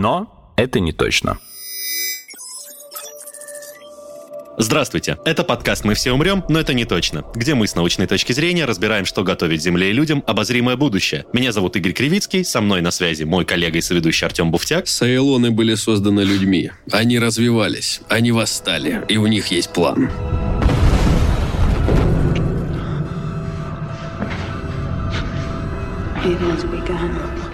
Но это не точно. Здравствуйте, это подкаст «Мы все умрем, но это не точно», где мы с научной точки зрения разбираем, что готовит Земле и людям обозримое будущее. Меня зовут Игорь Кривицкий, со мной на связи мой коллега и соведущий Артем Буфтяк. Сайлоны были созданы людьми. Они развивались, они восстали, и у них есть план. It has begun.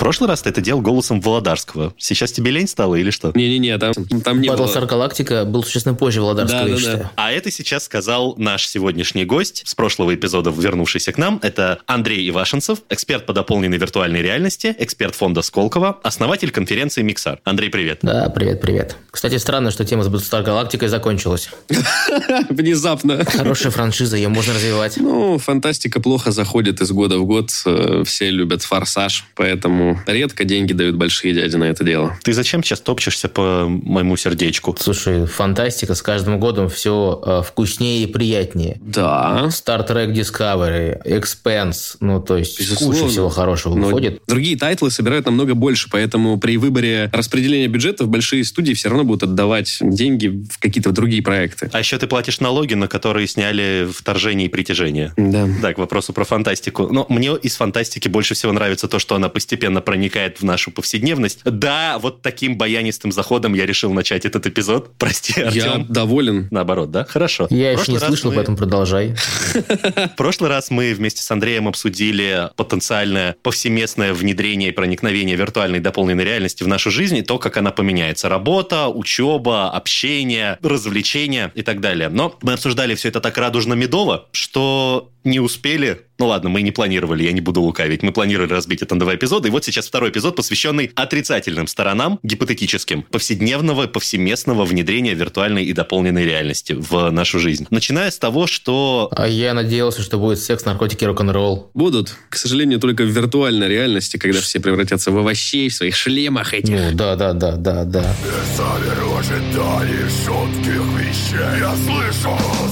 В прошлый раз ты это делал голосом Володарского. Сейчас тебе лень стало или что? Не-не-не, там, там не Battlestar было. Galactica был существенно позже Володарского, Да, я да, считаю. да. А это сейчас сказал наш сегодняшний гость с прошлого эпизода, вернувшийся к нам. Это Андрей Ивашенцев, эксперт по дополненной виртуальной реальности, эксперт фонда Сколково, основатель конференции Миксар. Андрей, привет. Да, привет, привет. Кстати, странно, что тема с Battlestar Galactica закончилась. Внезапно. Хорошая франшиза, ее можно развивать. Ну, фантастика плохо заходит из года в год. Э, Все любят форсаж, поэтому редко деньги дают большие дяди на это дело. Ты зачем сейчас топчешься по моему сердечку? Слушай, фантастика с каждым годом все вкуснее и приятнее. Да. Star Trek Discovery, Expanse, ну, то есть Безусловно. куча всего хорошего Но выходит. другие тайтлы собирают намного больше, поэтому при выборе распределения бюджетов большие студии все равно будут отдавать деньги в какие-то другие проекты. А еще ты платишь налоги, на которые сняли вторжение и притяжение. Да. Да, к вопросу про фантастику. Но мне из фантастики больше всего нравится то, что она постепенно проникает в нашу повседневность. Да, вот таким баянистым заходом я решил начать этот эпизод. Прости, Я Артем. доволен. Наоборот, да? Хорошо. Я В еще не слышал, мы- поэтому продолжай. В прошлый раз мы вместе с Андреем обсудили потенциальное повсеместное внедрение и проникновение виртуальной дополненной реальности в нашу жизнь и то, как она поменяется. Работа, учеба, общение, развлечения и так далее. Но мы обсуждали все это так радужно-медово, что не успели. Ну ладно, мы не планировали, я не буду лукавить. Мы планировали разбить это на два эпизода. И вот сейчас второй эпизод, посвященный отрицательным сторонам, гипотетическим, повседневного, повсеместного внедрения виртуальной и дополненной реальности в нашу жизнь. Начиная с того, что А я надеялся, что будет секс, наркотики, рок-н-ролл. Будут, к сожалению, только в виртуальной реальности, когда все превратятся в овощей в своих шлемах этих. Ну, да, да, да, да, да. Вещей. Я овощей.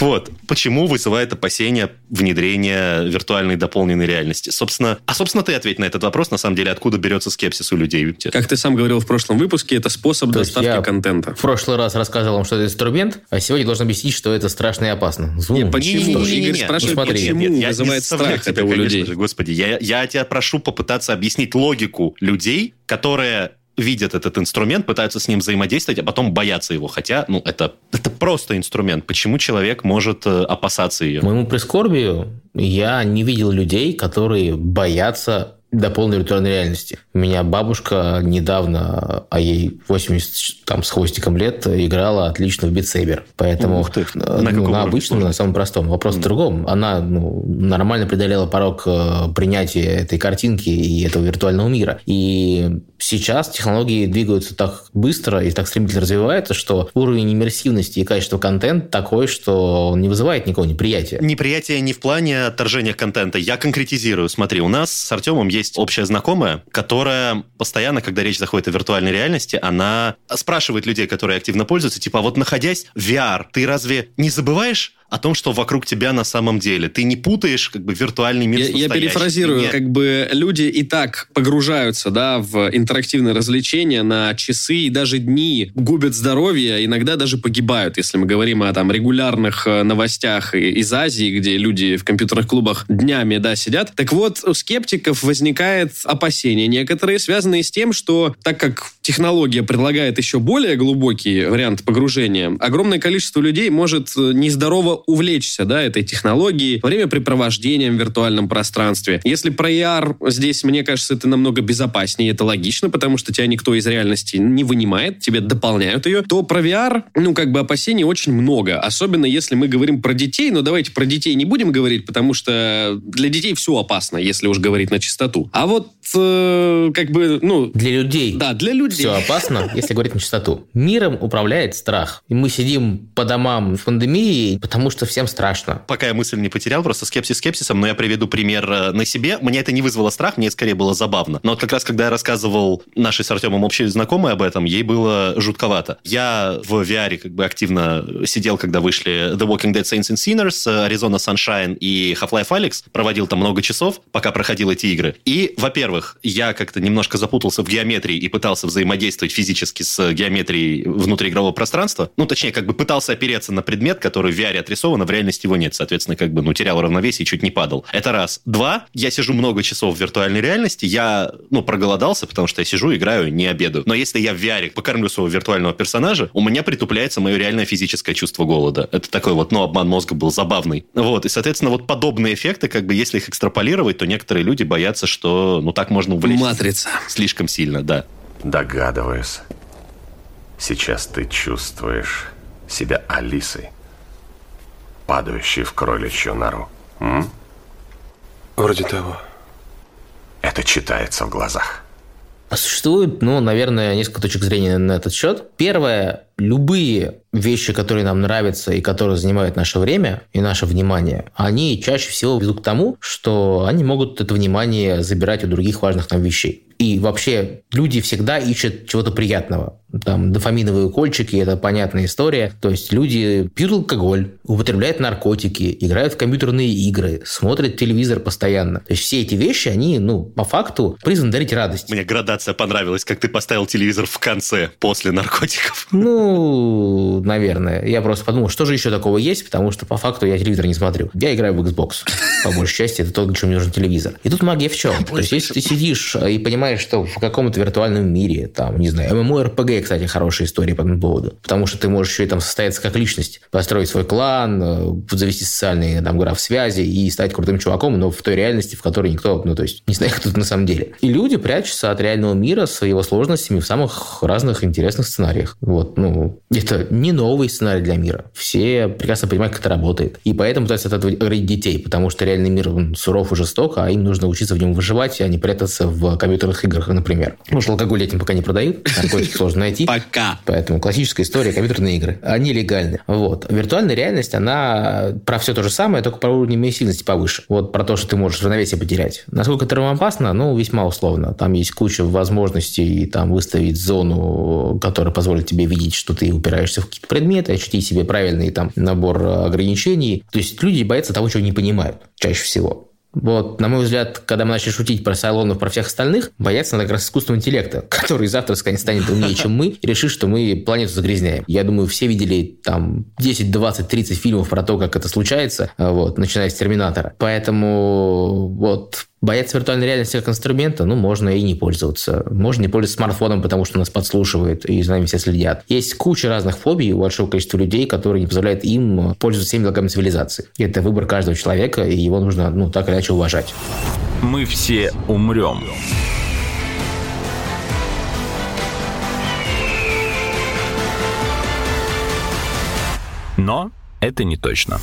Так вот, почему вызывает опасения внедрения виртуальной дополненной реальности? Собственно, а собственно ты ответь на этот вопрос, на самом деле, откуда берется скепсис у людей? Как ты сам говорил в прошлом выпуске, это способ То доставки я контента. В прошлый раз рассказывал вам, что это инструмент, а сегодня должен объяснить, что это страшно и опасно. Звук. Не, почему? Не-не-не-не-не. Игорь спрашивает, Ну, смотри, почему Нет, я не вызывает страх тебя, это у людей. же, господи, я, я тебя прошу попытаться объяснить логику людей, которые видят этот инструмент, пытаются с ним взаимодействовать, а потом боятся его. Хотя, ну, это, это просто инструмент. Почему человек может э, опасаться ее? Моему прискорбию я не видел людей, которые боятся до полной виртуальной реальности. У меня бабушка недавно, а ей 80 там, с хвостиком лет, играла отлично в битсейбер. Поэтому Ух ты. э, На ну, на обычном, на самом простом. Вопрос в другом. Она ну, нормально преодолела порог э, принятия этой картинки и этого виртуального мира. И сейчас технологии двигаются так быстро и так стремительно развиваются, что уровень иммерсивности и качества контента такой, что он не вызывает никакого неприятия. Неприятие не в плане отторжения контента. Я конкретизирую. Смотри, у нас с Артемом есть общая знакомая, которая постоянно, когда речь заходит о виртуальной реальности, она спрашивает людей, которые активно пользуются, типа, а вот находясь в VR, ты разве не забываешь о том, что вокруг тебя на самом деле? Ты не путаешь как бы виртуальный мир Я, я перефразирую, Нет. как бы люди и так погружаются, да, в интерактивные развлечения на часы и даже дни, губят здоровье, иногда даже погибают, если мы говорим о там регулярных э, новостях из Азии, где люди в компьютерных клубах днями, да, сидят. Так вот, у скептиков возникает опасения некоторые, связанные с тем, что так как технология предлагает еще более глубокий вариант погружения, огромное количество людей может э, нездорово увлечься, да, этой технологией, времяпрепровождением в виртуальном пространстве. Если про AR здесь, мне кажется, это намного безопаснее, это логично, потому что тебя никто из реальности не вынимает, тебе дополняют ее, то про VR, ну, как бы опасений очень много. Особенно если мы говорим про детей, но давайте про детей не будем говорить, потому что для детей все опасно, если уж говорить на чистоту. А вот, э, как бы, ну... Для людей. Да, для людей. Все опасно, если говорить на чистоту. Миром управляет страх. И мы сидим по домам в пандемии, потому что всем страшно. Пока я мысль не потерял, просто скепсис скепсисом, но я приведу пример э, на себе. Мне это не вызвало страх, мне скорее было забавно. Но вот как раз, когда я рассказывал нашей с Артемом общей знакомой об этом, ей было жутковато. Я в VR как бы активно сидел, когда вышли The Walking Dead Saints and Sinners, Arizona Sunshine и Half-Life Alyx, проводил там много часов, пока проходил эти игры. И, во-первых, я как-то немножко запутался в геометрии и пытался взаимодействовать физически с геометрией внутриигрового пространства. Ну, точнее, как бы пытался опереться на предмет, который в VR отрисован, а в реальности его нет. Соответственно, как бы, ну, терял равновесие и чуть не падал. Это раз. Два, я сижу много часов в виртуальной реальности, я, ну, проголодался, потому что я сижу, играю, не обедаю. Но если я в VR покормлю своего виртуального персонажа, у меня притупляется мое реальное физическое чувство голода. Это такой вот, ну, обман мозга был забавный. Вот, и, соответственно, вот подобные эффекты, как бы, если их экстраполировать, то некоторые люди боятся, что, ну, так можно увлечься. Матрица. Слишком сильно, да. Догадываюсь. Сейчас ты чувствуешь себя Алисой, падающей в кроличью нору. М? Вроде того. Это читается в глазах. А Существует, ну, наверное, несколько точек зрения на этот счет. Первое, любые вещи, которые нам нравятся и которые занимают наше время и наше внимание, они чаще всего ведут к тому, что они могут это внимание забирать у других важных нам вещей. И вообще люди всегда ищут чего-то приятного. Там дофаминовые укольчики – это понятная история. То есть люди пьют алкоголь, употребляют наркотики, играют в компьютерные игры, смотрят телевизор постоянно. То есть все эти вещи, они, ну, по факту призваны дарить радость. Мне градация понравилась, как ты поставил телевизор в конце, после наркотиков. Ну, наверное. Я просто подумал, что же еще такого есть, потому что по факту я телевизор не смотрю. Я играю в Xbox. По большей части, это то, для чего мне нужен телевизор. И тут магия в чем? То есть, если ты сидишь и понимаешь, что в каком-то виртуальном мире, там, не знаю, MMORPG, кстати, хорошая история по этому поводу. Потому что ты можешь еще и там состояться как личность, построить свой клан, э, завести социальные там граф связи и стать крутым чуваком, но в той реальности, в которой никто, ну, то есть, не знает, кто ты на самом деле. И люди прячутся от реального мира с его сложностями в самых разных интересных сценариях. Вот, ну, это не новый сценарий для мира. Все прекрасно понимают, как это работает. И поэтому пытаются от этого оградить детей, потому что реальный мир суров и жесток, а им нужно учиться в нем выживать, а не прятаться в компьютерных играх, например. Потому что алкоголь этим пока не продают, наркотики сложно найти. Пока. Поэтому классическая история компьютерные игры. Они легальны. Вот. Виртуальная реальность, она про все то же самое, только про уровень сильности повыше. Вот про то, что ты можешь равновесие потерять. Насколько это опасно, ну, весьма условно. Там есть куча возможностей там выставить зону, которая позволит тебе видеть, что ты упираешься в какие-то предметы, ощутить себе правильный там набор ограничений. То есть люди боятся того, чего не понимают чаще всего. Вот, на мой взгляд, когда мы начали шутить про Сайлонов, про всех остальных, бояться надо как раз искусственного интеллекта, который завтра станет умнее, чем мы, и решит, что мы планету загрязняем. Я думаю, все видели там 10, 20, 30 фильмов про то, как это случается, вот, начиная с Терминатора. Поэтому вот Бояться виртуальной реальности как инструмента, ну, можно и не пользоваться. Можно не пользоваться смартфоном, потому что нас подслушивают и за нами все следят. Есть куча разных фобий у большого количества людей, которые не позволяют им пользоваться всеми благами цивилизации. И это выбор каждого человека, и его нужно, ну, так или иначе уважать. Мы все умрем. Но это не точно.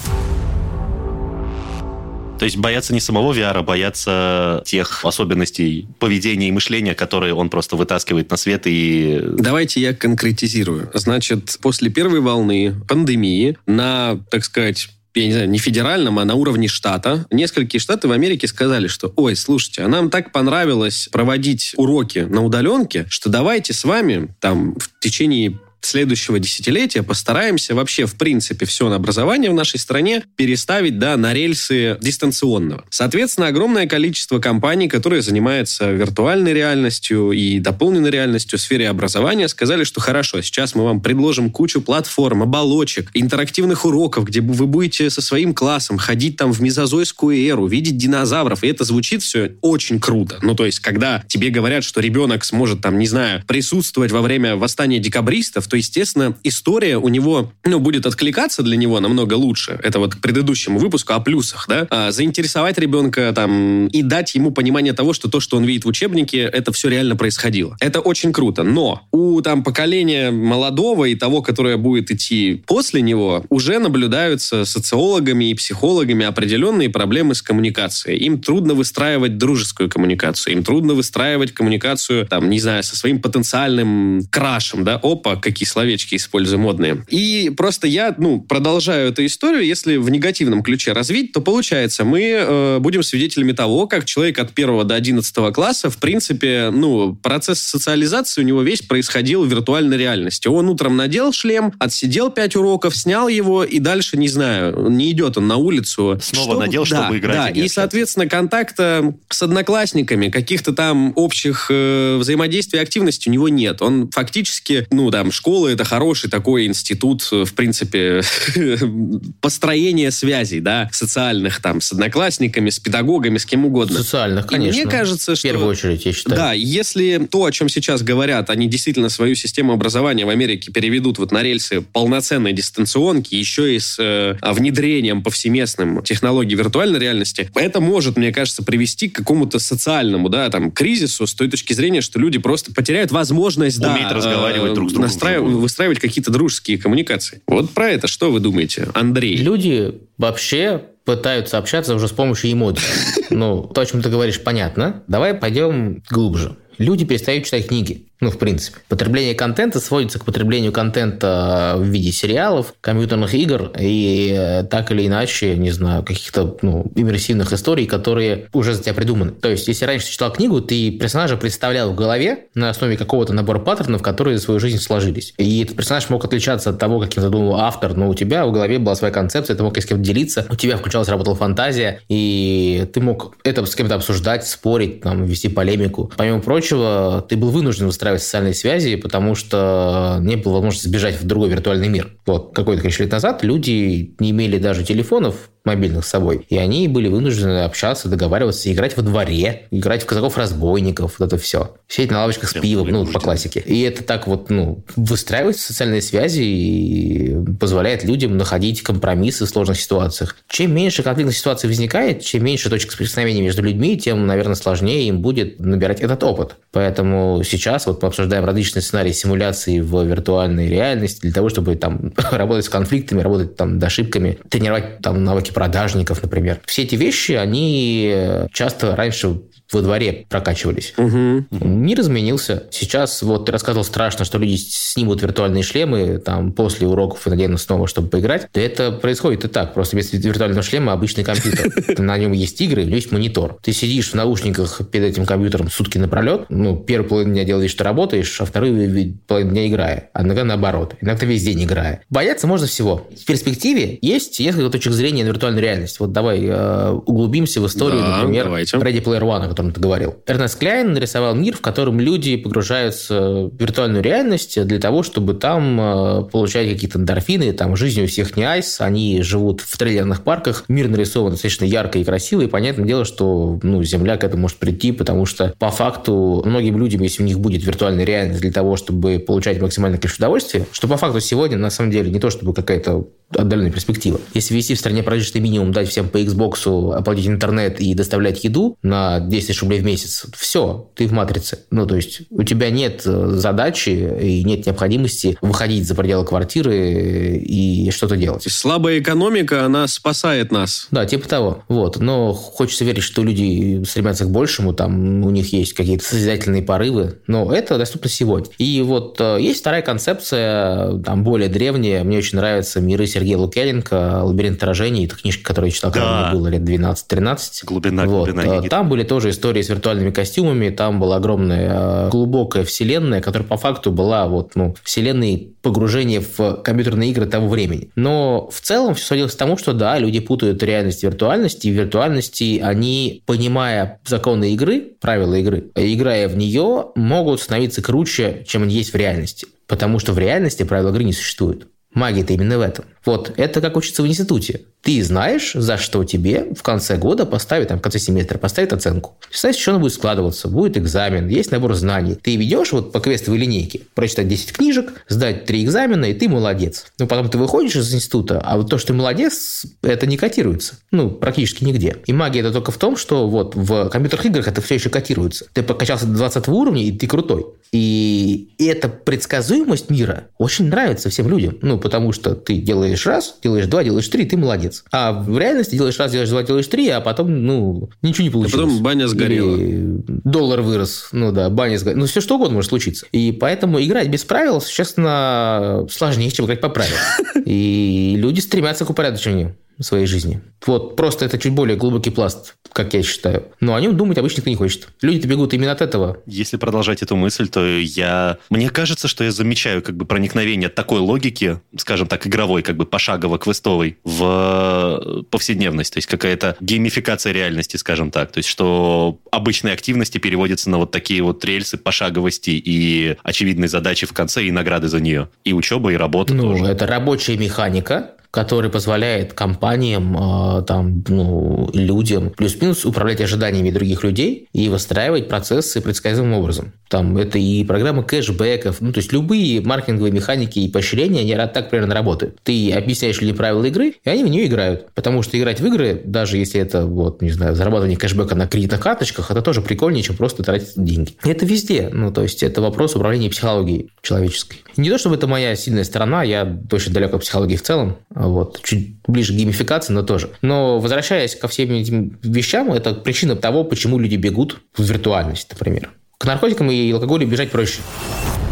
То есть бояться не самого VR, а бояться тех особенностей поведения и мышления, которые он просто вытаскивает на свет и... Давайте я конкретизирую. Значит, после первой волны пандемии на, так сказать, я не знаю, не федеральном, а на уровне штата, несколько штаты в Америке сказали, что, ой, слушайте, а нам так понравилось проводить уроки на удаленке, что давайте с вами там в течение следующего десятилетия постараемся вообще, в принципе, все на образование в нашей стране переставить да, на рельсы дистанционного. Соответственно, огромное количество компаний, которые занимаются виртуальной реальностью и дополненной реальностью в сфере образования, сказали, что хорошо, сейчас мы вам предложим кучу платформ, оболочек, интерактивных уроков, где вы будете со своим классом ходить там в мезозойскую эру, видеть динозавров, и это звучит все очень круто. Ну, то есть, когда тебе говорят, что ребенок сможет там, не знаю, присутствовать во время восстания декабристов, то естественно, история у него, ну, будет откликаться для него намного лучше. Это вот к предыдущему выпуску о плюсах, да? А, заинтересовать ребенка там и дать ему понимание того, что то, что он видит в учебнике, это все реально происходило. Это очень круто. Но у там поколения молодого и того, которое будет идти после него, уже наблюдаются социологами и психологами определенные проблемы с коммуникацией. Им трудно выстраивать дружескую коммуникацию, им трудно выстраивать коммуникацию, там, не знаю, со своим потенциальным крашем, да, опа, какие словечки использую модные. И просто я, ну, продолжаю эту историю, если в негативном ключе развить, то получается, мы э, будем свидетелями того, как человек от первого до одиннадцатого класса, в принципе, ну, процесс социализации у него весь происходил в виртуальной реальности. Он утром надел шлем, отсидел пять уроков, снял его, и дальше, не знаю, не идет он на улицу. Снова что... надел, да, чтобы играть. Да, и, и соответственно, контакта с одноклассниками, каких-то там общих э, взаимодействий, активности у него нет. Он фактически, ну, там, школа — это хороший такой институт, э, в принципе, построения связей, да, социальных, там, с одноклассниками, с педагогами, с кем угодно. Социальных, конечно. И мне кажется, что... В первую очередь, я считаю. Да, если то, о чем сейчас говорят, они действительно свою систему образования в Америке переведут вот на рельсы полноценной дистанционки, еще и с э, внедрением повсеместным технологий виртуальной реальности, это может, мне кажется, привести к какому-то социальному, да, там, кризису с той точки зрения, что люди просто потеряют возможность, Уметь да, разговаривать друг с другом. Выстраивать какие-то дружеские коммуникации. Вот про это что вы думаете, Андрей? Люди вообще пытаются общаться уже с помощью эмодзи. Ну, то, о чем ты говоришь, понятно. Давай пойдем глубже. Люди перестают читать книги. Ну, в принципе. Потребление контента сводится к потреблению контента в виде сериалов, компьютерных игр и э, так или иначе, не знаю, каких-то ну, иммерсивных историй, которые уже за тебя придуманы. То есть, если раньше ты читал книгу, ты персонажа представлял в голове на основе какого-то набора паттернов, которые за свою жизнь сложились. И этот персонаж мог отличаться от того, каким задумал автор, но у тебя в голове была своя концепция, ты мог с кем-то делиться, у тебя включалась, работала фантазия, и ты мог это с кем-то обсуждать, спорить, там, вести полемику. Помимо прочего, ты был вынужден выстраивать выстраивать социальные связи, потому что не было возможности сбежать в другой виртуальный мир. Вот какое-то количество лет назад люди не имели даже телефонов, мобильных с собой. И они были вынуждены общаться, договариваться, играть во дворе, играть в казаков-разбойников, вот это все. Сидеть на лавочках с пивом, ну, по классике. И это так вот, ну, выстраивать социальные связи и позволяет людям находить компромиссы в сложных ситуациях. Чем меньше конфликтных ситуаций возникает, чем меньше точек соприкосновения между людьми, тем, наверное, сложнее им будет набирать этот опыт. Поэтому сейчас вот мы обсуждаем различные сценарии симуляции в виртуальной реальности для того, чтобы там работать с конфликтами, работать там над ошибками, тренировать там навыки продажников, например. Все эти вещи, они часто раньше во дворе прокачивались. Угу. Мир изменился. Сейчас вот ты рассказывал страшно, что люди снимут виртуальные шлемы там после уроков и наденут снова, чтобы поиграть. Да это происходит и так. Просто без виртуального шлема обычный компьютер. На нем есть игры, есть монитор. Ты сидишь в наушниках перед этим компьютером сутки напролет. Ну, первую половину дня делаешь, что работаешь, а вторую половину дня играя. А иногда наоборот. Иногда весь день играя. Бояться можно всего. В перспективе есть несколько точек зрения на виртуальную реальность. Вот давай э, углубимся в историю, да, например, давайте. Ready Player One, котором ты говорил. Эрнест Кляйн нарисовал мир, в котором люди погружаются в виртуальную реальность для того, чтобы там э, получать какие-то эндорфины, там жизнь у всех не айс, они живут в трейлерных парках, мир нарисован достаточно ярко и красиво, и понятное дело, что ну, Земля к этому может прийти, потому что по факту многим людям, если у них будет виртуальная реальность для того, чтобы получать максимальное количество удовольствия, что по факту сегодня на самом деле не то чтобы какая-то отдаленная перспектива. Если ввести в стране прожиточный минимум, дать всем по Xbox, оплатить интернет и доставлять еду на 10 тысяч рублей в месяц, все, ты в матрице. Ну, то есть у тебя нет э, задачи и нет необходимости выходить за пределы квартиры и что-то делать. Слабая экономика, она спасает нас. Да, типа того. Вот. Но хочется верить, что люди стремятся к большему, там у них есть какие-то созидательные порывы, но это доступно сегодня. И вот э, есть вторая концепция, там более древняя, мне очень нравится «Миры Сергея Лукьяненко «Лабиринт отражений». Это книжка, которую я читал, да. когда мне было лет 12-13. Глубина, вот. глубина. Э, там были тоже истории с виртуальными костюмами, там была огромная э, глубокая вселенная, которая по факту была вот, ну, вселенной погружения в компьютерные игры того времени. Но в целом все сводилось к тому, что да, люди путают реальность и виртуальность, и в виртуальности они, понимая законы игры, правила игры, играя в нее, могут становиться круче, чем они есть в реальности. Потому что в реальности правила игры не существует. Магия-то именно в этом. Вот, это как учиться в институте. Ты знаешь, за что тебе в конце года поставят, там, в конце семестра поставят оценку. Представь, что она будет складываться. Будет экзамен, есть набор знаний. Ты ведешь вот по квестовой линейке, прочитать 10 книжек, сдать 3 экзамена, и ты молодец. Но потом ты выходишь из института, а вот то, что ты молодец, это не котируется. Ну, практически нигде. И магия это только в том, что вот в компьютерных играх это все еще котируется. Ты покачался до 20 уровня, и ты крутой. И эта предсказуемость мира очень нравится всем людям. Ну, потому что ты делаешь раз, делаешь два, делаешь три, ты молодец. А в реальности делаешь раз, делаешь два, делаешь три, а потом, ну, ничего не получилось. А потом баня сгорела. Или доллар вырос. Ну да, баня сгорела. Ну, все что угодно может случиться. И поэтому играть без правил, честно, сложнее, чем играть по правилам. И люди стремятся к упорядочению своей жизни. Вот, просто это чуть более глубокий пласт, как я считаю. Но о нем думать обычно никто не хочет. Люди-то бегут именно от этого. Если продолжать эту мысль, то я... Мне кажется, что я замечаю как бы проникновение такой логики, скажем так, игровой, как бы пошагово-квестовой, в повседневность. То есть какая-то геймификация реальности, скажем так. То есть что обычные активности переводятся на вот такие вот рельсы пошаговости и очевидные задачи в конце и награды за нее. И учеба, и работа ну, тоже. это рабочая механика, который позволяет компаниям, э, там, ну, людям плюс-минус управлять ожиданиями других людей и выстраивать процессы предсказуемым образом. Там это и программа кэшбэков, ну, то есть любые маркетинговые механики и поощрения, они так примерно работают. Ты объясняешь людям правила игры, и они в нее играют. Потому что играть в игры, даже если это, вот, не знаю, зарабатывание кэшбэка на кредитных карточках, это тоже прикольнее, чем просто тратить деньги. Это везде. Ну, то есть это вопрос управления психологией человеческой. Не то, чтобы это моя сильная сторона, я очень далек от психологии в целом, вот, чуть ближе к геймификации, но тоже. Но возвращаясь ко всем этим вещам, это причина того, почему люди бегут в виртуальность, например. К наркотикам и алкоголю бежать проще.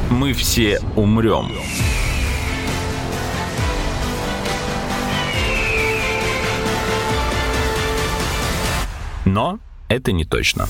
Мы все умрем. Но это не точно.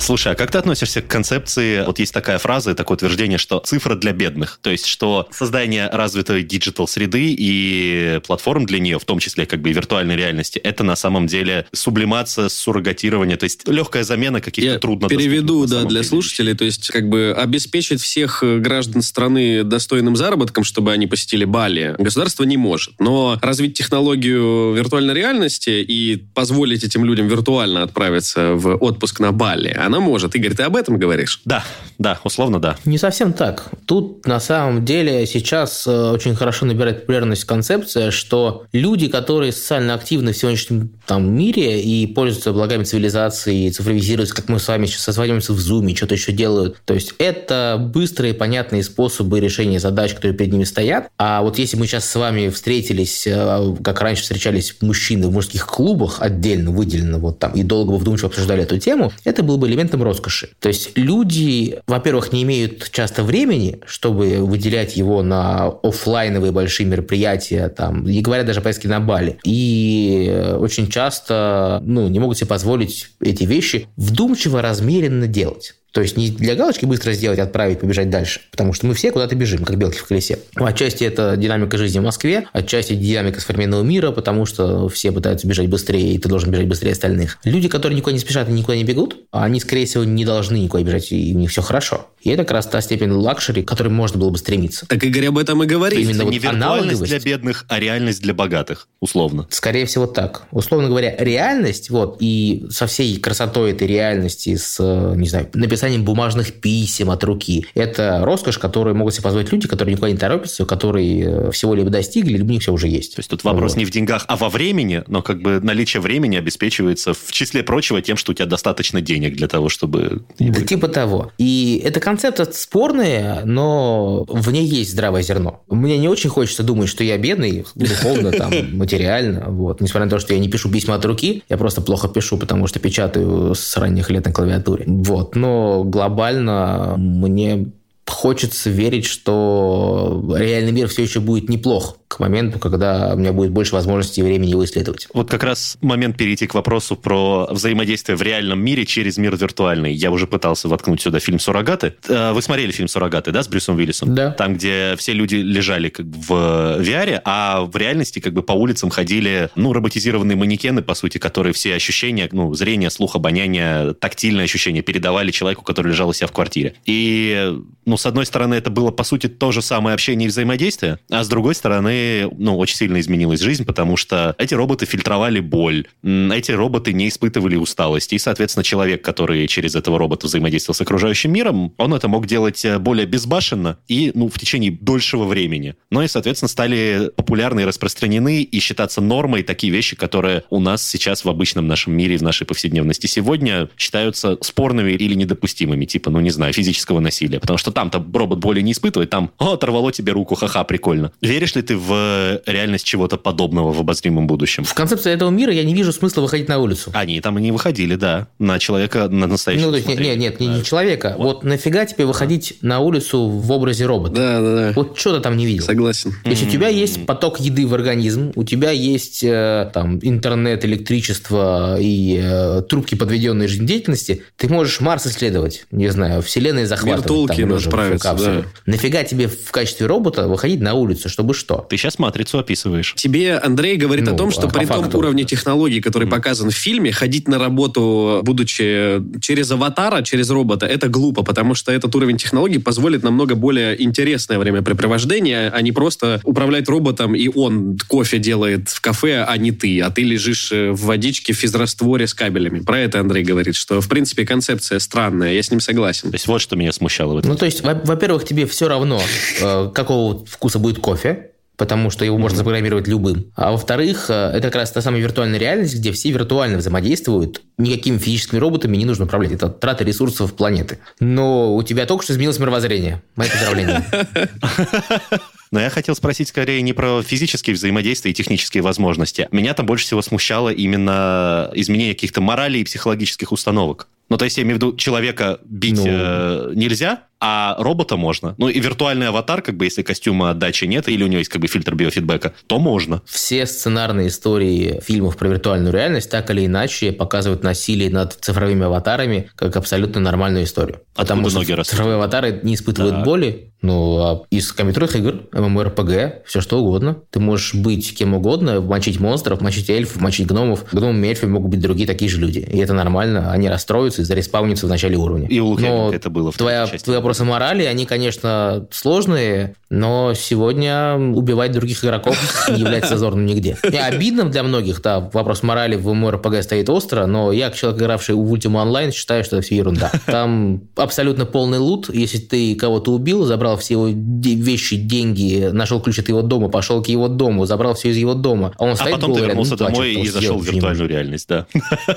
Слушай, а как ты относишься к концепции, вот есть такая фраза, такое утверждение, что цифра для бедных, то есть что создание развитой digital среды и платформ для нее, в том числе как бы и виртуальной реальности, это на самом деле сублимация, суррогатирование, то есть легкая замена каких-то Я трудно переведу, да, для слушателей, то есть как бы обеспечить всех э, граждан страны достойным заработком, чтобы они посетили Бали, государство не может. Но развить технологию виртуальной реальности и позволить этим людям виртуально отправиться в отпуск на Бали, она может. Игорь, ты об этом говоришь? Да, да, условно да. Не совсем так. Тут на самом деле сейчас э, очень хорошо набирает популярность концепция, что люди, которые социально активны в сегодняшнем там, мире и пользуются благами цивилизации, и цифровизируются, как мы с вами сейчас созваниваемся в Zoom, что-то еще делают. То есть это быстрые, понятные способы решения задач, которые перед ними стоят. А вот если мы сейчас с вами встретились, э, как раньше встречались мужчины в мужских клубах, отдельно, выделенно, вот там, и долго вдумчиво обсуждали эту тему, это был бы элемент элементом роскоши. То есть люди, во-первых, не имеют часто времени, чтобы выделять его на офлайновые большие мероприятия, там, не говоря даже о поездке на Бали. И очень часто ну, не могут себе позволить эти вещи вдумчиво, размеренно делать. То есть не для галочки быстро сделать, отправить, побежать дальше. Потому что мы все куда-то бежим, как белки в колесе. Отчасти это динамика жизни в Москве, отчасти динамика современного мира, потому что все пытаются бежать быстрее, и ты должен бежать быстрее остальных. Люди, которые никуда не спешат и никуда не бегут, они, скорее всего, не должны никуда бежать, и у них все хорошо. И это как раз та степень luxury, к которой можно было бы стремиться. Так Игорь об этом и говорит. Именно вот не виртуальность для бедных, а реальность для богатых, условно. Скорее всего, так. Условно говоря, реальность, вот, и со всей красотой этой реальности, с, не знаю, написанием бумажных писем от руки. Это роскошь, которую могут себе позволить люди, которые никуда не торопятся, которые э, всего либо достигли, либо у них все уже есть. То есть тут вопрос вот. не в деньгах, а во времени, но как бы наличие времени обеспечивается в числе прочего тем, что у тебя достаточно денег для того, чтобы... Да, типа того. И эта концепция спорная, но в ней есть здравое зерно. Мне не очень хочется думать, что я бедный, духовно, там, материально, вот. Несмотря на то, что я не пишу письма от руки, я просто плохо пишу, потому что печатаю с ранних лет на клавиатуре. Вот. Но глобально мне хочется верить, что реальный мир все еще будет неплох к моменту, когда у меня будет больше возможностей и времени его исследовать. Вот как раз момент перейти к вопросу про взаимодействие в реальном мире через мир виртуальный. Я уже пытался воткнуть сюда фильм «Суррогаты». Э, Вы смотрели фильм «Суррогаты», да, с Брюсом Уиллисом? Да. Там, где все люди лежали как бы в VR, а в реальности как бы по улицам ходили, ну, роботизированные манекены, по сути, которые все ощущения, ну, зрение, слух, обоняние, тактильные ощущения передавали человеку, который лежал у себя в квартире. И, ну, с одной стороны, это было, по сути, то же самое общение и взаимодействие, а с другой стороны, ну, очень сильно изменилась жизнь, потому что эти роботы фильтровали боль, эти роботы не испытывали усталости, и, соответственно, человек, который через этого робота взаимодействовал с окружающим миром, он это мог делать э, более безбашенно и, ну, в течение дольшего времени. Ну и, соответственно, стали популярны и распространены и считаться нормой такие вещи, которые у нас сейчас в обычном нашем мире, в нашей повседневности сегодня считаются спорными или недопустимыми, типа, ну, не знаю, физического насилия. Потому что там-то робот боли не испытывает, там, о, оторвало тебе руку, ха-ха, прикольно. Веришь ли ты в реальность чего-то подобного в обозримом будущем? В концепции этого мира я не вижу смысла выходить на улицу. Они там и не выходили, да, на человека, на настоящего. Ну, то есть, нет, нет, нет, не, не человека. Вот. нафига тебе выходить на улицу в образе робота? Да, да, да. Вот что ты там не видел? Согласен. То есть у тебя есть поток еды в организм, у тебя есть э, там интернет, электричество и э, трубки подведенной жизнедеятельности, ты можешь Марс исследовать, не знаю, Вселенной захватывать. Виртулки там, в капсуле. да. Нафига тебе в качестве робота выходить на улицу, чтобы что? Ты сейчас матрицу описываешь. Тебе Андрей говорит Ну, о том, что а при том факту, уровне технологий, который показан в фильме, ходить на работу, будучи через аватара, через робота, это глупо, потому что этот уровень технологий позволит намного более интересное времяпрепровождение, а не просто управлять роботом, и он кофе делает в кафе, а не ты, а ты лежишь э, в водичке в физрастворе с кабелями. Про это Андрей говорит, что, в принципе, концепция странная, я с ним согласен. То есть вот что меня смущало в этом. Ну, то есть, во- во-первых, тебе все равно, э, какого вкуса будет кофе, потому что его можно запрограммировать любым. А во-вторых, э, это как раз та самая виртуальная реальность, где все виртуально взаимодействуют, никакими физическими роботами не нужно управлять. Это трата ресурсов планеты. Но у тебя только что изменилось мировоззрение. Мои поздравления. Но я хотел спросить скорее не про физические взаимодействия и технические возможности. Меня там больше всего смущало именно изменение каких-то моралей и психологических установок. Ну, то есть, я имею в виду, человека бить Ну. э, нельзя, а робота можно. Ну, и виртуальный аватар, как бы, если костюма отдачи нет, или у него есть как бы фильтр биофидбэка, то можно. Все сценарные истории фильмов про виртуальную реальность так или иначе показывают насилие над цифровыми аватарами как абсолютно нормальную историю. Потому Откуда что цифровые аватары не испытывают Так. боли, ну, а из компьютерных игр, MMORPG, все что угодно. Ты можешь быть кем угодно, мочить монстров, мочить эльфов, мочить гномов. Гномами и эльфами могут быть другие такие же люди. И это нормально. Они расстроятся и зареспаунятся в начале уровня. И у Лукьяненко это было в твоя, части. твои вопросы морали, они, конечно, сложные, но сегодня убивать других игроков не является зазорным нигде. И обидным для многих, да, вопрос морали в MMORPG стоит остро, но я, как человек, игравший в Ultima Online, считаю, что это все ерунда. Там абсолютно полный лут. Если ты кого-то убил, забрал все его вещи, деньги, нашел ключ от его дома, пошел к его дому, забрал все из его дома, а он А стоит потом ты голый рядом вернулся плачет, домой и зашел в виртуальную реальность, да.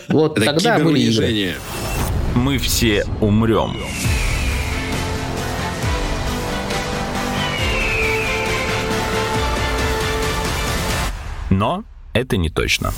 Вот Это тогда были игры. Мы все умрем. Но это не точно.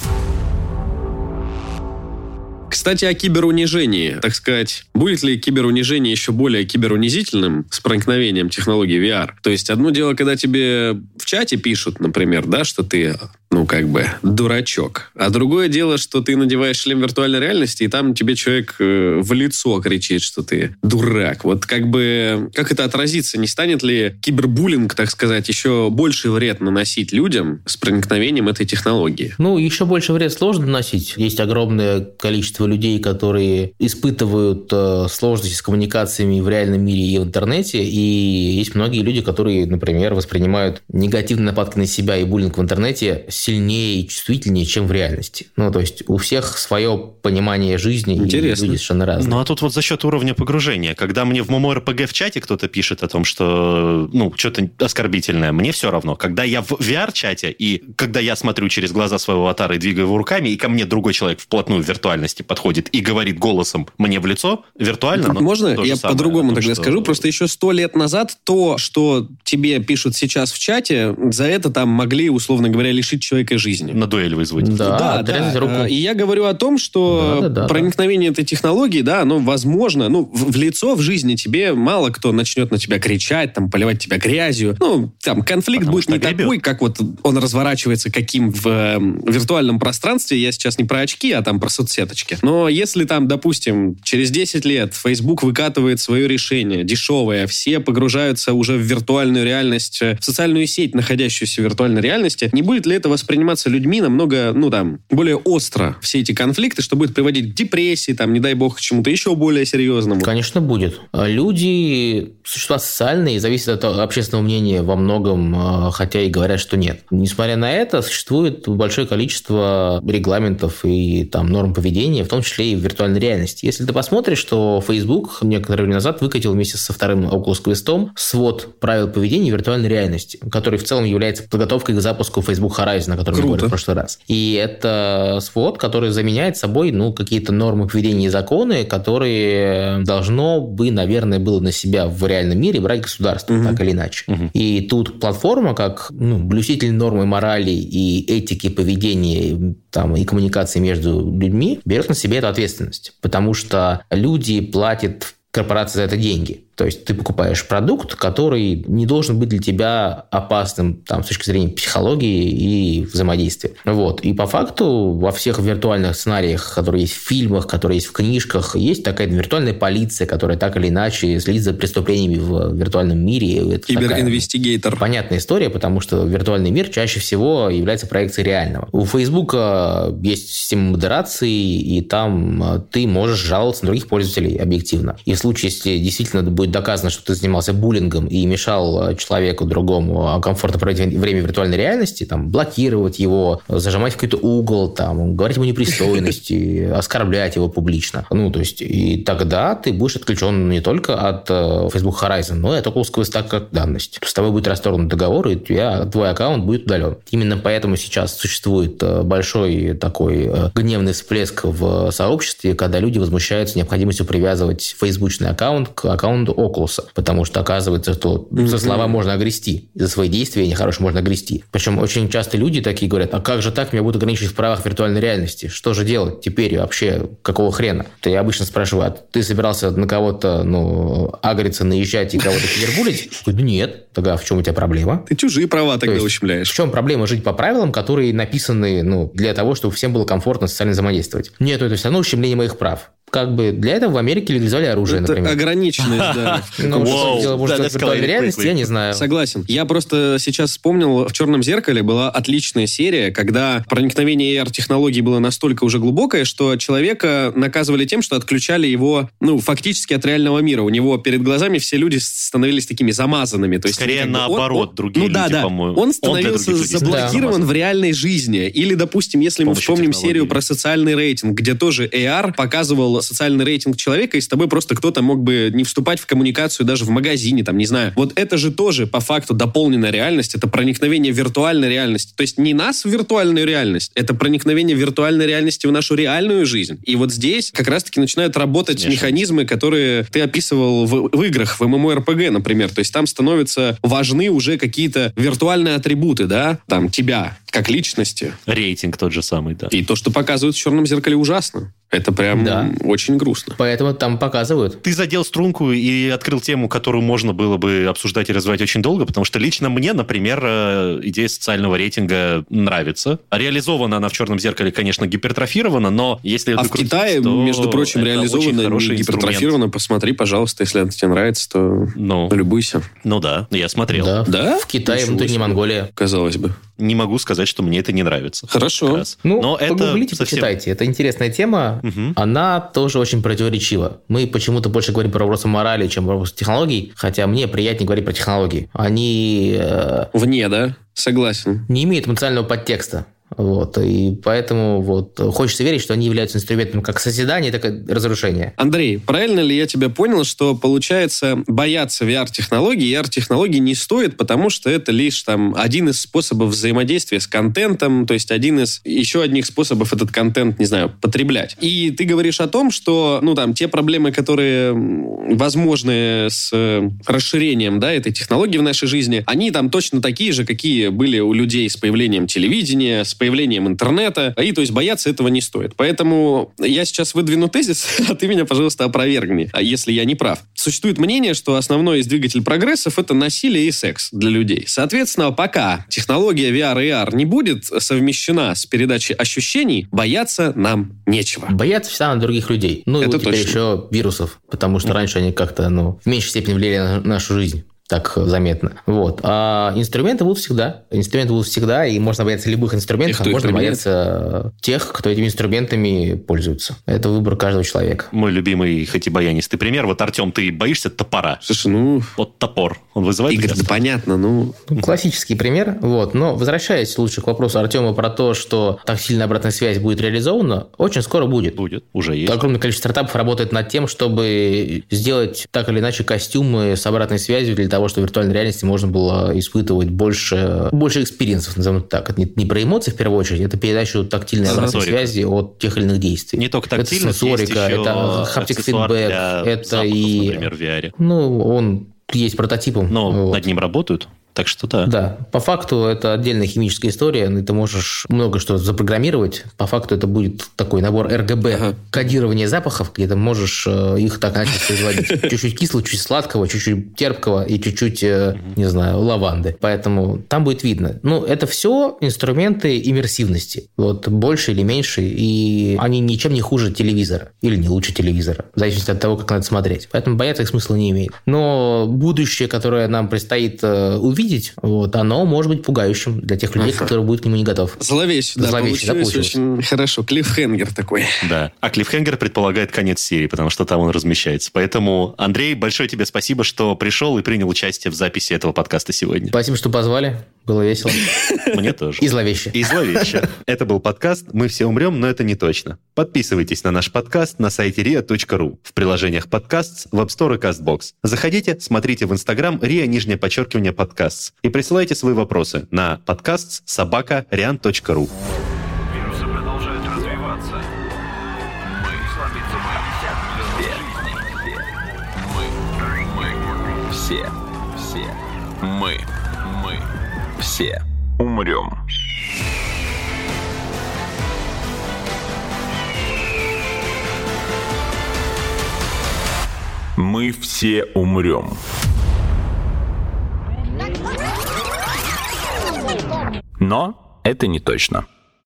Кстати, о киберунижении. Так сказать, будет ли киберунижение еще более киберунизительным с проникновением технологии VR? То есть, одно дело, когда тебе в чате пишут, например, да, что ты, ну, как бы, дурачок. А другое дело, что ты надеваешь шлем виртуальной реальности, и там тебе человек э, в лицо кричит, что ты дурак. Вот как бы, как это отразится? Не станет ли кибербуллинг, так сказать, еще больший вред наносить людям с проникновением этой технологии? Ну, еще больше вред сложно наносить. Есть огромное количество людей, которые испытывают э, сложности с коммуникациями в реальном мире и в интернете. И есть многие люди, которые, например, воспринимают негативные нападки на себя и буллинг в интернете сильнее и чувствительнее, чем в реальности. Ну, то есть у всех свое понимание жизни, Интересно. и люди совершенно разные. Ну, а тут вот за счет уровня погружения. Когда мне в MMORPG в чате кто-то пишет о том, что, ну, что-то оскорбительное, мне все равно. Когда я в VR-чате, и когда я смотрю через глаза своего аватара и двигаю его руками, и ко мне другой человек вплотную в виртуальности подходит и говорит голосом мне в лицо, виртуально, но Можно то же я самое, по-другому тогда что- скажу? Просто еще сто лет назад то, что тебе пишут сейчас в чате, за это там могли, условно говоря, лишить человека человека жизни. На дуэль вызвать. Да, отрезать руку. Э, И я говорю о том, что Да, да, да, проникновение этой технологии, да, оно возможно, ну, в, в лицо в жизни тебе мало кто начнет на тебя кричать, там, поливать тебя грязью. Ну, там, конфликт Потому будет не огребет. такой, как вот он разворачивается каким в э, виртуальном пространстве. Я сейчас не про очки, а там про соцсеточки. Но если там, допустим, через 10 лет Facebook выкатывает свое решение, дешевое, все погружаются уже в виртуальную реальность, э, в социальную сеть, находящуюся в виртуальной реальности, не будет ли это восприниматься людьми намного, ну там, более остро все эти конфликты, что будет приводить к депрессии, там, не дай бог, к чему-то еще более серьезному? Конечно, будет. Люди – существа социальные, зависят от общественного мнения во многом, э, хотя и говорят, что нет. Несмотря на это, существует большое количество регламентов и там, норм поведения, в том числе и в виртуальной реальности. Если ты посмотришь, что Facebook некоторое время назад выкатил вместе со вторым Oculus Quest свод правил поведения виртуальной реальности, который в целом является подготовкой к запуску Facebook Horizon, о котором мы Круто. говорили в прошлый раз. И это свод, который заменяет собой ну, какие-то нормы поведения и законы, которые должно бы, наверное, было на себя в реальном мире брать государство, так или иначе. И тут платформа, как ну, блюститель нормы морали и этики поведения там, и коммуникации между людьми, берет на себя эту ответственность. Потому что люди платят корпорации за это деньги. То есть ты покупаешь продукт, который не должен быть для тебя опасным там, с точки зрения психологии и взаимодействия. Вот. И по факту во всех виртуальных сценариях, которые есть в фильмах, которые есть в книжках, есть такая виртуальная полиция, которая так или иначе следит за преступлениями в виртуальном мире. Киберинвестигейтор. Понятная история, потому что виртуальный мир чаще всего является проекцией реального. У Фейсбука есть система модерации, и там э, ты можешь жаловаться на других пользователей объективно. И в случае, если действительно будет доказано, что ты занимался буллингом и мешал э, человеку другому комфортно проводить время в виртуальной реальности, там, блокировать его, зажимать в какой-то угол, там, говорить ему непристойности, оскорблять его публично. Ну, то есть, и тогда ты будешь отключен не только от э, Facebook Horizon, но и от Oculus Quest как данность. С тобой будет расторгнут договор, и тебя, твой аккаунт будет удален. Именно поэтому сейчас существует э, большой такой э, гневный всплеск в сообществе, когда люди возмущаются необходимостью привязывать фейсбучный аккаунт к аккаунту Oculus, потому что оказывается, что за слова можно огрести, за свои действия нехорошие можно огрести. Причем очень часто люди такие говорят, а как же так, меня будут ограничивать в правах виртуальной реальности? Что же делать теперь вообще? Какого хрена? То я обычно спрашиваю, а ты собирался на кого-то, ну, агриться, наезжать и кого-то говорю, нет. Тогда в чем у тебя проблема? Ты чужие права тогда есть ущемляешь. В чем проблема жить по правилам, которые написаны ну, для того, чтобы всем было комфортно социально взаимодействовать? Нет, это все равно ущемление моих прав. Как бы для этого в Америке легализовали оружие, Это например. ограниченность, да. Ну, что дело может да, быть в реальности, я не знаю. Согласен. Я просто сейчас вспомнил, в «Черном зеркале» была отличная серия, когда проникновение AR-технологий было настолько уже глубокое, что человека наказывали тем, что отключали его, ну, фактически от реального мира. У него перед глазами все люди становились такими замазанными. То есть, Скорее ну, как бы он- наоборот, он- другие ну, да, люди, да. по-моему. Он Он становился людей заблокирован становился в реальной жизни. Или, допустим, если мы вспомним серию про социальный рейтинг, где тоже AR показывал социальный рейтинг человека, и с тобой просто кто-то мог бы не вступать в коммуникацию даже в магазине, там, не знаю. Вот это же тоже по факту дополненная реальность, это проникновение виртуальной реальности. То есть не нас в виртуальную реальность, это проникновение виртуальной реальности в нашу реальную жизнь. И вот здесь как раз-таки начинают работать Смешивается. механизмы, которые ты описывал в, в играх, в MMORPG, например. То есть там становятся важны уже какие-то виртуальные атрибуты, да, там тебя как личности. Рейтинг тот же самый, да. И то, что показывают в «Черном зеркале» ужасно. Это прям Да. очень грустно. Поэтому там показывают. Ты задел струнку и открыл тему, которую можно было бы обсуждать и развивать очень долго, потому что лично мне, например, э, идея социального рейтинга нравится. Реализована она в «Черном зеркале», конечно, гипертрофирована, но если А в крутить, Китае, то между прочим, хороший не инструмент. гипертрофировано. Посмотри, пожалуйста, если это тебе нравится, то Ну, любуйся. ну да, я смотрел. Да. Да? В Китае, Ничего внутренняя себе. Монголия. Казалось бы. Не могу сказать, что мне это не нравится. Хорошо. Ну, но это совсем- почитайте. Это интересная тема. Мгм. Она тоже очень противоречива. Мы почему-то больше говорим про вопросы морали, чем про вопросы технологий, хотя мне приятнее говорить про технологии. Они э, Вне, да? Согласен. не имеют эмоционального подтекста. Вот, и поэтому вот хочется верить, что они являются инструментом как созидания, так и разрушения. Андрей, правильно ли я тебя понял, что получается бояться VR-технологий, VR-технологий не стоит, потому что это лишь там один из способов взаимодействия с контентом, то есть один из еще одних способов этот контент, не знаю, потреблять. И ты говоришь о том, что, ну там, те проблемы, которые возможны с э, расширением, да, этой технологии в нашей жизни, они там точно такие же, какие были у людей с появлением телевидения, с появлением интернета, и то есть бояться этого не стоит. Поэтому я сейчас выдвину тезис, а ты меня, пожалуйста, опровергни, а если я не прав. Существует мнение, что основной из двигателей прогрессов это насилие и секс для людей. Соответственно, пока технология VR и AR не будет совмещена с передачей ощущений, бояться нам нечего. Бояться всегда на других людей. Ну, Это и теперь точно. еще вирусов, потому что раньше они как-то, ну, в меньшей степени влияли на нашу жизнь так заметно. Вот. А инструменты будут всегда. Инструменты будут всегда, и можно бояться любых инструментов, а можно применяет? бояться тех, кто этими инструментами пользуется. Это выбор каждого человека. Мой любимый, хоть и баянистый пример. Вот, Артем, ты боишься топора? Слушай, ну, Вот топор. Он вызывает... Игорь, да понятно, ну, Ну, Классический пример. Вот. Но возвращаясь лучше к вопросу Артема про то, что тактильная обратная связь будет реализована, очень скоро будет. Будет, уже есть. Огромное количество стартапов работает над тем, чтобы сделать так или иначе костюмы с обратной связью для того, чтобы в виртуальной реальности можно было испытывать больше, больше experience ов, назовем это так. Это не, не про эмоции в первую очередь, это передачу тактильной обратной связи от тех или иных действий. Не только тактильность, это сенсорика, это haptic feedback, это запахов, и... например, в VR. Ну, он есть прототипом. Но Вот. над ним работают, так что да. Да, по факту это отдельная химическая история, и ты можешь много что запрограммировать. По факту это будет такой набор РГБ, Ага. кодирование запахов, где ты можешь э, их так начать производить. Чуть-чуть кислого, чуть сладкого, чуть-чуть терпкого и чуть-чуть, э, не знаю, лаванды. Поэтому там будет видно. Ну, это все инструменты иммерсивности. Вот больше или меньше, и они ничем не хуже телевизора или не лучше телевизора, в зависимости от того, как надо смотреть. Поэтому бояться их смысла не имеет. Но будущее, которое нам предстоит э, увидеть, вот, оно может быть пугающим для тех людей, которые будут к нему не готовы. зловеще, да, Зловеще, да, получилось очень хорошо. Клиффхенгер такой. Да. А Клиффхенгер предполагает конец серии, потому что там он размещается. Поэтому, Андрей, большое тебе спасибо, что пришел и принял участие в записи этого подкаста сегодня. Спасибо, что позвали. Было весело. Мне тоже. И зловеще. И зловеще. Это был подкаст «Мы все умрем, но это не точно». Подписывайтесь на наш подкаст на сайте ria.ru, в приложениях подкаст, в App Store и CastBox. Заходите, смотрите в Инстаграм ria, нижнее подчеркивание подкаст и присылайте свои вопросы на подкаст собака rian.ru. Вирусы продолжают развиваться. Мы слабится мы. Все, все, мы, мы, все умрем. Мы все умрем. Но это не точно.